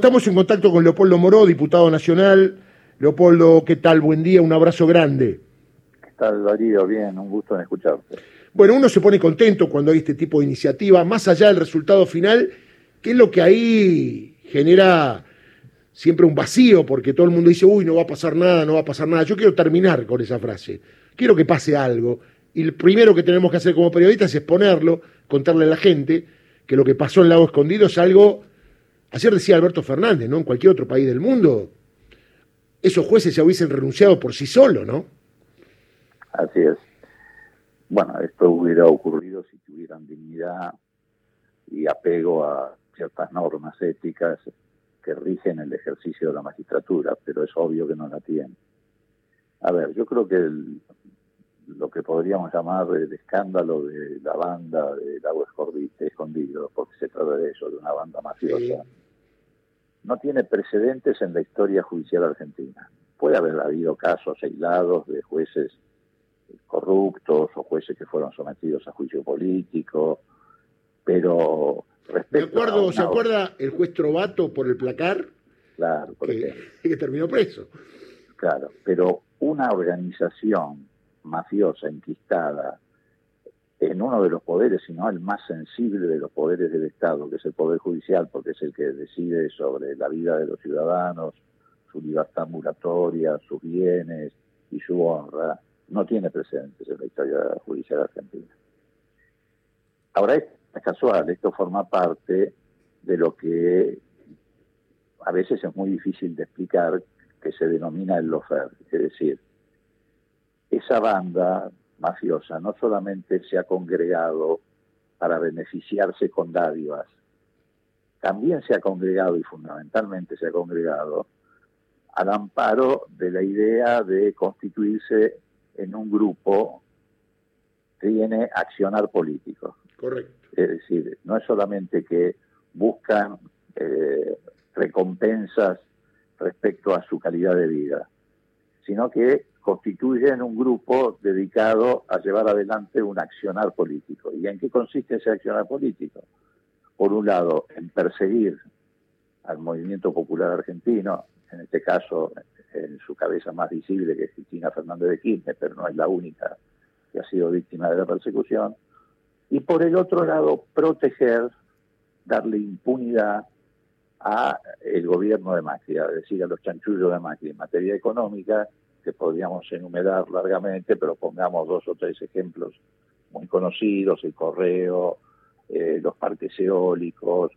Estamos en contacto con Leopoldo Moró, diputado nacional. Leopoldo, ¿qué tal? Buen día, un abrazo grande. ¿Qué tal, Darío? Bien, un gusto en escucharte. Bueno, uno se pone contento cuando hay este tipo de iniciativa, más allá del resultado final, que es lo que ahí genera siempre un vacío, porque todo el mundo dice, uy, no va a pasar nada, no va a pasar nada. Yo quiero terminar con esa frase. Quiero que pase algo. Y lo primero que tenemos que hacer como periodistas es exponerlo, contarle a la gente que lo que pasó en Lago Escondido es algo Ayer decía Alberto Fernández, ¿no? En cualquier otro país del mundo, esos jueces ya hubiesen renunciado por sí solos, ¿no? Así es. Bueno, esto hubiera ocurrido si tuvieran dignidad y apego a ciertas normas éticas que rigen el ejercicio de la magistratura, pero es obvio que no la tienen. A ver, yo creo que lo que podríamos llamar el escándalo de la banda del agua escondido, porque se trata de eso, de una banda mafiosa, no tiene precedentes en la historia judicial argentina. Puede haber habido casos aislados de jueces corruptos o jueces que fueron sometidos a juicio político, pero respecto acuerdo, ¿Se acuerda el juez Trovato por el placar? Claro, que, que terminó preso. Claro, pero una organización mafiosa, enquistada, en uno de los poderes, sino el más sensible de los poderes del Estado, que es el Poder Judicial, porque es el que decide sobre la vida de los ciudadanos, su libertad ambulatoria, sus bienes y su honra, no tiene precedentes en la historia judicial argentina. Ahora, es casual, esto forma parte de lo que a veces es muy difícil de explicar, que se denomina el lofer, es decir, esa banda mafiosa no solamente se ha congregado para beneficiarse con dádivas, también se ha congregado y fundamentalmente se ha congregado al amparo de la idea de constituirse en un grupo que tiene accionar político. Correcto. Es decir, no es solamente que buscan eh, recompensas respecto a su calidad de vida, sino que constituyen un grupo dedicado a llevar adelante un accionar político. ¿Y en qué consiste ese accionar político? Por un lado, en perseguir al movimiento popular argentino, en este caso en su cabeza más visible que es Cristina Fernández de Kirchner, pero no es la única que ha sido víctima de la persecución, y por el otro lado, proteger, darle impunidad a el gobierno de Macri, es decir, a los chanchullos de Macri en materia económica, que podríamos enumerar largamente, pero pongamos dos o tres ejemplos muy conocidos, el correo, eh, los parques eólicos,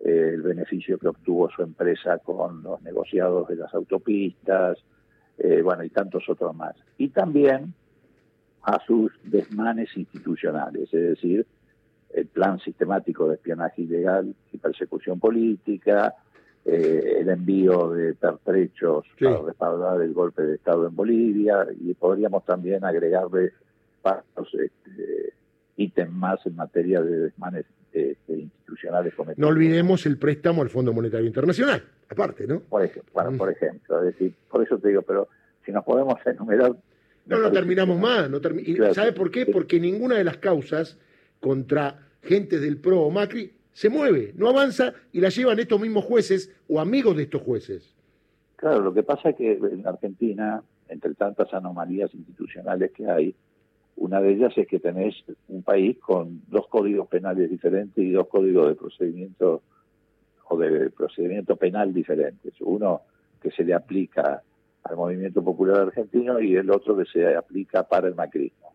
eh, el beneficio que obtuvo su empresa con los negociados de las autopistas, eh, bueno, y tantos otros más. Y también a sus desmanes institucionales, es decir, el plan sistemático de espionaje ilegal y persecución política, eh, el envío de pertrechos para respaldar el golpe de Estado en Bolivia y podríamos también agregarle pasos, este, ítems más en materia de desmanes este, institucionales. No olvidemos el préstamo al Fondo Monetario Internacional, aparte, ¿no? Por ejemplo, bueno, mm. por ejemplo, es decir, por eso te digo, pero si nos podemos enumerar... No, no terminamos más. No ¿Sabe por qué? Porque ninguna de las causas contra gente del PRO o Macri se mueve, no avanza y la llevan estos mismos jueces o amigos de estos jueces. Claro, lo que pasa es que en Argentina, entre tantas anomalías institucionales que hay, una de ellas es que tenés un país con dos códigos penales diferentes y dos códigos de procedimiento o de procedimiento penal diferentes. Uno que se le aplica al movimiento popular argentino y el otro que se aplica para el macrismo.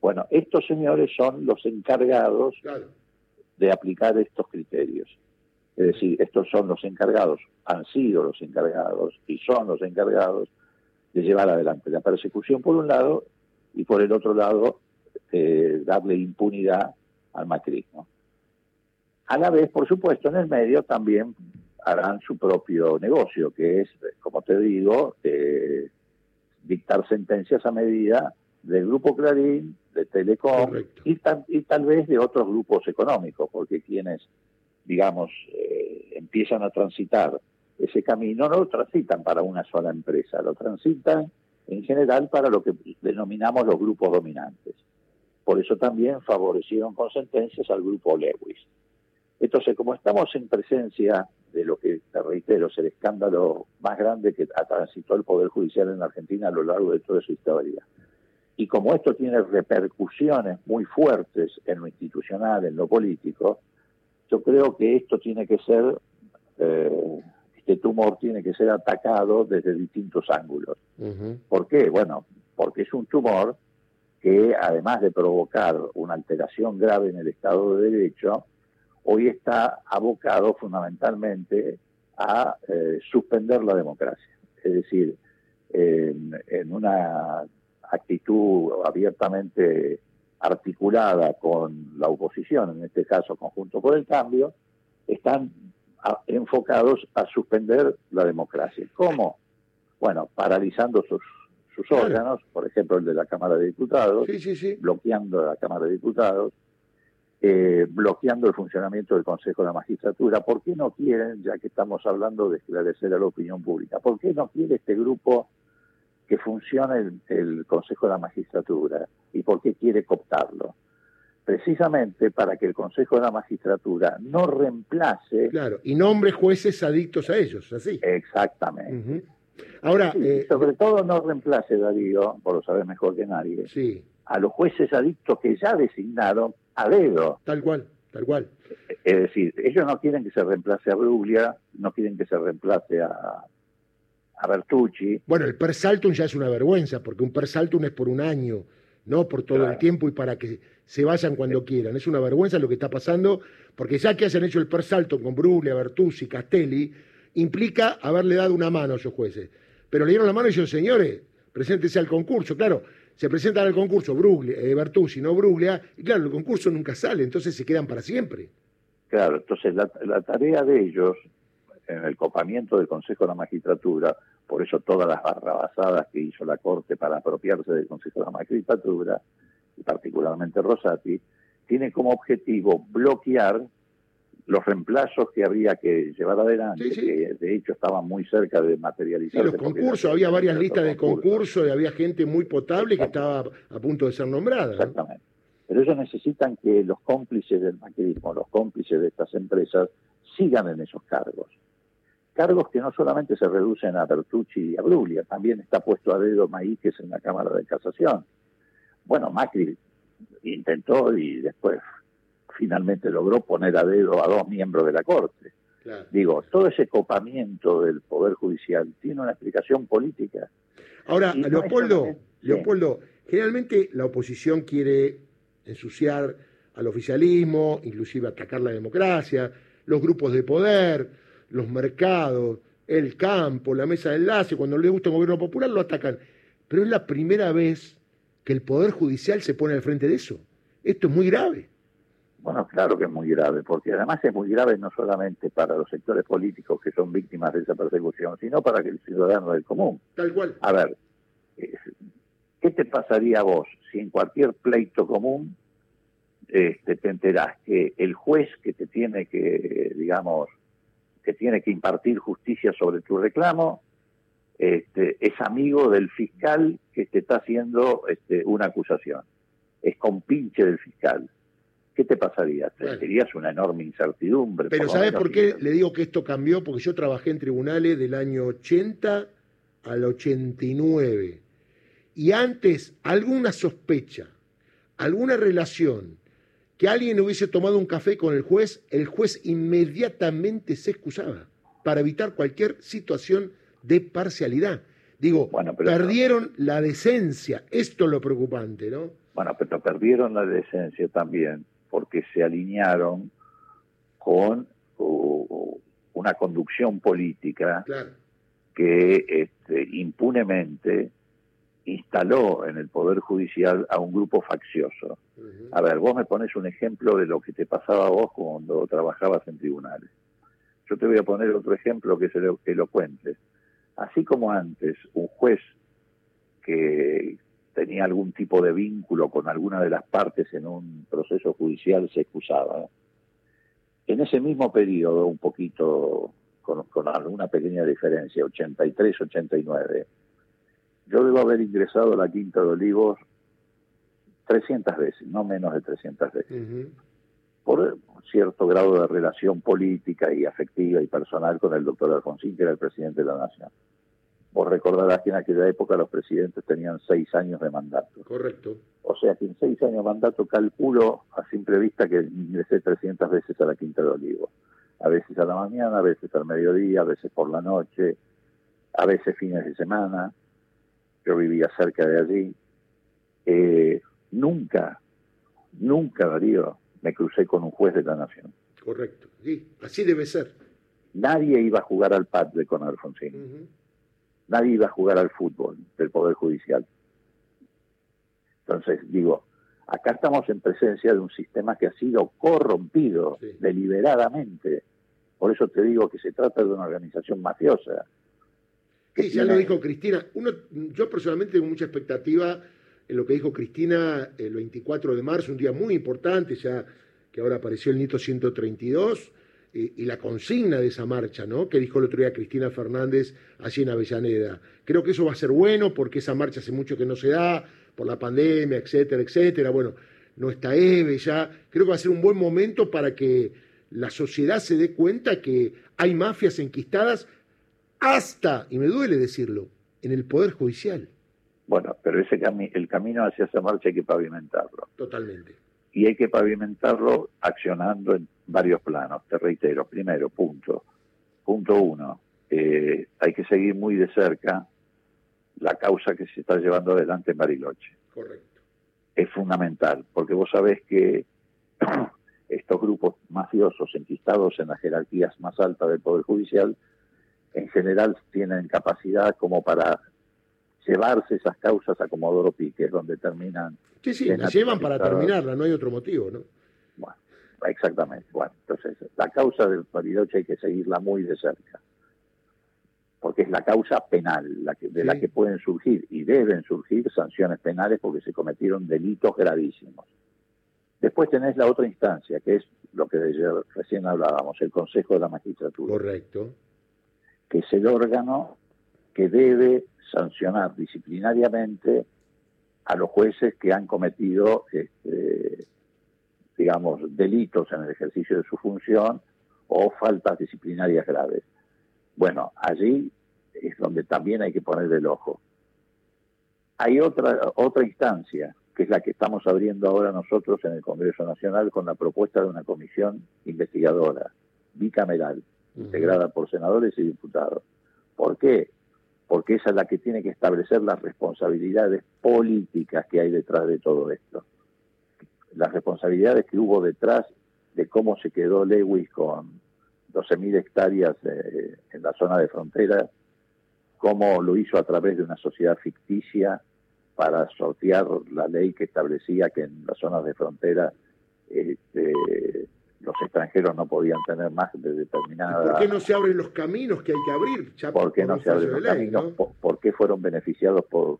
Bueno, estos señores son los encargados de aplicar estos criterios. Es decir, estos son los encargados, han sido los encargados y son los encargados de llevar adelante la persecución por un lado y por el otro lado eh, darle impunidad al macrismo. A la vez, por supuesto, en el medio también harán su propio negocio, que es, como te digo, eh, dictar sentencias a medida del Grupo Clarín, de Telecom y, tal vez de otros grupos económicos, porque quienes, digamos, eh, empiezan a transitar ese camino no lo transitan para una sola empresa, lo transitan en general para lo que denominamos los grupos dominantes. Por eso también favorecieron con sentencias al grupo Lewis. Entonces, como estamos en presencia de lo que, te reitero, es el escándalo más grande que ha transitado el Poder Judicial en Argentina a lo largo de toda su historia. Y como esto tiene repercusiones muy fuertes en lo institucional, en lo político, yo creo que esto tiene que ser, eh, este tumor tiene que ser atacado desde distintos ángulos. ¿Por qué? Bueno, porque es un tumor que además de provocar una alteración grave en el Estado de Derecho, hoy está abocado fundamentalmente a eh, suspender la democracia. Es decir, en una actitud abiertamente articulada con la oposición, en este caso conjunto por el cambio, están enfocados a suspender la democracia. ¿Cómo? Bueno, paralizando sus, sus órganos, por ejemplo el de la Cámara de Diputados, bloqueando la Cámara de Diputados, eh, bloqueando el funcionamiento del Consejo de la Magistratura. ¿Por qué no quieren, ya que estamos hablando de esclarecer a la opinión pública, por qué no quiere este grupo que funcione el, Consejo de la Magistratura y por qué quiere cooptarlo. Precisamente para que el Consejo de la Magistratura no reemplace. Claro, y nombre jueces adictos a ellos, así. Exactamente. Ahora. Eh, sobre todo no reemplace, Darío, por lo saber mejor que nadie, sí. a los jueces adictos que ya designaron a dedo. Tal cual, tal cual. Es decir, ellos no quieren que se reemplace a Bruglia, no quieren que se reemplace a a Bertucci. Bueno, el per saltum ya es una vergüenza, porque un per saltum es por un año, no por todo el tiempo y para que se vayan cuando quieran. Es una vergüenza lo que está pasando, porque ya que hayan hecho el per saltum con Bruglia, Bertuzzi, Castelli, implica haberle dado una mano a esos jueces. Pero le dieron la mano y dijeron, señores, preséntese al concurso. Claro, se presentan al concurso Bruglia, eh, Bertuzzi, no Bruglia, y claro, el concurso nunca sale, entonces se quedan para siempre. Claro, entonces la tarea de ellos en el copamiento del Consejo de la Magistratura, por eso todas las barrabasadas que hizo la Corte para apropiarse del Consejo de la Magistratura, y particularmente Rosati, tiene como objetivo bloquear los reemplazos que había que llevar adelante, que de hecho estaban muy cerca de materializarse. los concursos, había varias listas de concursos y había gente muy potable que estaba a punto de ser nombrada. Exactamente. Pero ellos necesitan que los cómplices del maquinismo, los cómplices de estas empresas, sigan en esos cargos cargos que no solamente se reducen a Bertucci y a Bruglia, también está puesto a dedo Maíquez en la Cámara de Casación. Bueno, Macri intentó y después finalmente logró poner a dedo a dos miembros de la Corte. Digo, todo ese copamiento del Poder Judicial tiene una explicación política. Ahora, Leopoldo, Leopoldo, generalmente la oposición quiere ensuciar al oficialismo, inclusive atacar la democracia, los grupos de poder, los mercados, el campo, la mesa de enlace, cuando les gusta el gobierno popular lo atacan. Pero es la primera vez que el Poder Judicial se pone al frente de eso. Esto es muy grave. Bueno, claro que es muy grave, porque además es muy grave no solamente para los sectores políticos que son víctimas de esa persecución, sino para que el ciudadano del común. Tal cual. A ver, ¿qué te pasaría a vos si en cualquier pleito común este, te enterás que el juez que te tiene que, digamos, que tiene que impartir justicia sobre tu reclamo, este, es amigo del fiscal que te está haciendo este, una acusación, es compinche del fiscal. ¿Qué te pasaría? Serías una enorme incertidumbre. Pero ¿sabes por qué le digo que esto cambió? Porque yo trabajé en tribunales del año 80 al 89. Y antes alguna sospecha, alguna relación que alguien hubiese tomado un café con el juez, el juez inmediatamente se excusaba para evitar cualquier situación de parcialidad. Digo, perdieron la decencia, esto es lo preocupante, ¿no? Bueno, pero perdieron la decencia también porque se alinearon con una conducción política que este, impunemente instaló en el Poder Judicial a un grupo faccioso. A ver, vos me pones un ejemplo de lo que te pasaba a vos cuando trabajabas en tribunales. Yo te voy a poner otro ejemplo que es elocuente. Así como antes un juez que tenía algún tipo de vínculo con alguna de las partes en un proceso judicial se excusaba. En ese mismo periodo, un poquito, con, con alguna pequeña diferencia, 83-89, yo debo haber ingresado a la Quinta de Olivos 300 veces, no menos de 300 veces. por, cierto grado de relación política y afectiva y personal con el doctor Alfonsín, que era el presidente de la Nación. Vos recordarás que en aquella época los presidentes tenían seis años de mandato. Correcto. O sea que en seis años de mandato calculo a simple vista que ingresé 300 veces a la Quinta de Olivo. A veces a la mañana, a veces al mediodía, a veces por la noche, a veces fines de semana. Yo vivía cerca de allí. Eh, nunca, nunca, Darío, me crucé con un juez de la Nación. Correcto. Sí, así debe ser. Nadie iba a jugar al padre con Alfonsín nadie iba a jugar al fútbol del Poder Judicial. Entonces, digo, acá estamos en presencia de un sistema que ha sido corrompido deliberadamente. Por eso te digo que se trata de una organización mafiosa. Sí, ya lo dijo Cristina. Uno, yo personalmente tengo mucha expectativa en lo que dijo Cristina el 24 de marzo, un día muy importante, ya que ahora apareció el Nito 132 y, la consigna de esa marcha, ¿no? Que dijo el otro día Cristina Fernández allí en Avellaneda. Creo que eso va a ser bueno porque esa marcha hace mucho que no se da, por la pandemia, etcétera, etcétera. Bueno, no está Eve ya. Creo que va a ser un buen momento para que la sociedad se dé cuenta que hay mafias enquistadas hasta, y me duele decirlo, en el Poder Judicial. Bueno, pero ese el camino hacia esa marcha hay que pavimentarlo. Totalmente. Y hay que pavimentarlo accionando en varios planos, te reitero. Primero, punto. Punto uno, eh, hay que seguir muy de cerca la causa que se está llevando adelante en Bariloche. Correcto. Es fundamental, porque vos sabés que estos grupos mafiosos enquistados en las jerarquías más altas del Poder Judicial, en general tienen capacidad como para llevarse esas causas a Comodoro Pique, donde terminan... Sí, sí, las llevan para terminarla, no hay otro motivo, ¿no? Bueno, Exactamente. Bueno, entonces la causa del Bariloche hay que seguirla muy de cerca, porque es la causa penal la que, de la que pueden surgir y deben surgir sanciones penales porque se cometieron delitos gravísimos. Después tenés la otra instancia, que es lo que recién hablábamos, el Consejo de la Magistratura. Correcto. Que es el órgano que debe sancionar disciplinariamente a los jueces que han cometido este, digamos, delitos en el ejercicio de su función o faltas disciplinarias graves. Bueno, allí es donde también hay que poner el ojo. Hay otra, otra instancia, que es la que estamos abriendo ahora nosotros en el Congreso Nacional con la propuesta de una comisión investigadora, bicameral, integrada por senadores y diputados. ¿Por qué? Porque esa es la que tiene que establecer las responsabilidades políticas que hay detrás de todo esto las responsabilidades que hubo detrás de cómo se quedó Lewis con 12.000 hectáreas eh, en la zona de frontera, cómo lo hizo a través de una sociedad ficticia para sortear la ley que establecía que en las zonas de frontera este, los extranjeros no podían tener más de determinada... ¿Por qué no se abren los caminos que hay que abrir? ¿Por qué no se abren los caminos? ¿Por, qué fueron beneficiados por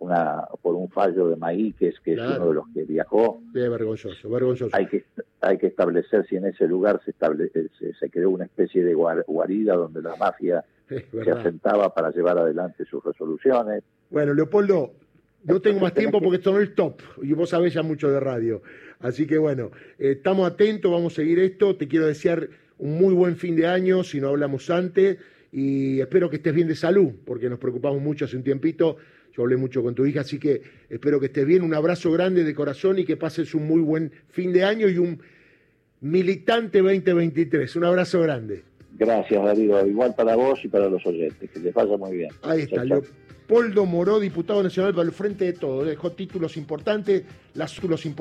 una por un fallo de Maíques, que es uno de los que viajó. Es vergonzoso, vergonzoso. Hay que, hay que establecer si en ese lugar se, se, creó una especie de guarida donde la mafia se asentaba para llevar adelante sus resoluciones. Bueno, Leopoldo, no tengo más tiempo porque esto no es top y vos sabés ya mucho de radio. Así que bueno, eh, estamos atentos, vamos a seguir esto. Te quiero desear un muy buen fin de año, si no hablamos antes, y espero que estés bien de salud, porque nos preocupamos mucho hace un tiempito yo hablé mucho con tu hija, así que espero que estés bien. Un abrazo grande de corazón y que pases un muy buen fin de año y un militante 2023. Un abrazo grande. Gracias, Darío. Igual para vos y para los oyentes. Que les vaya muy bien. Ahí está. Leopoldo Moró, diputado nacional para el Frente de Todo. Dejó títulos importantes, las, los importantes.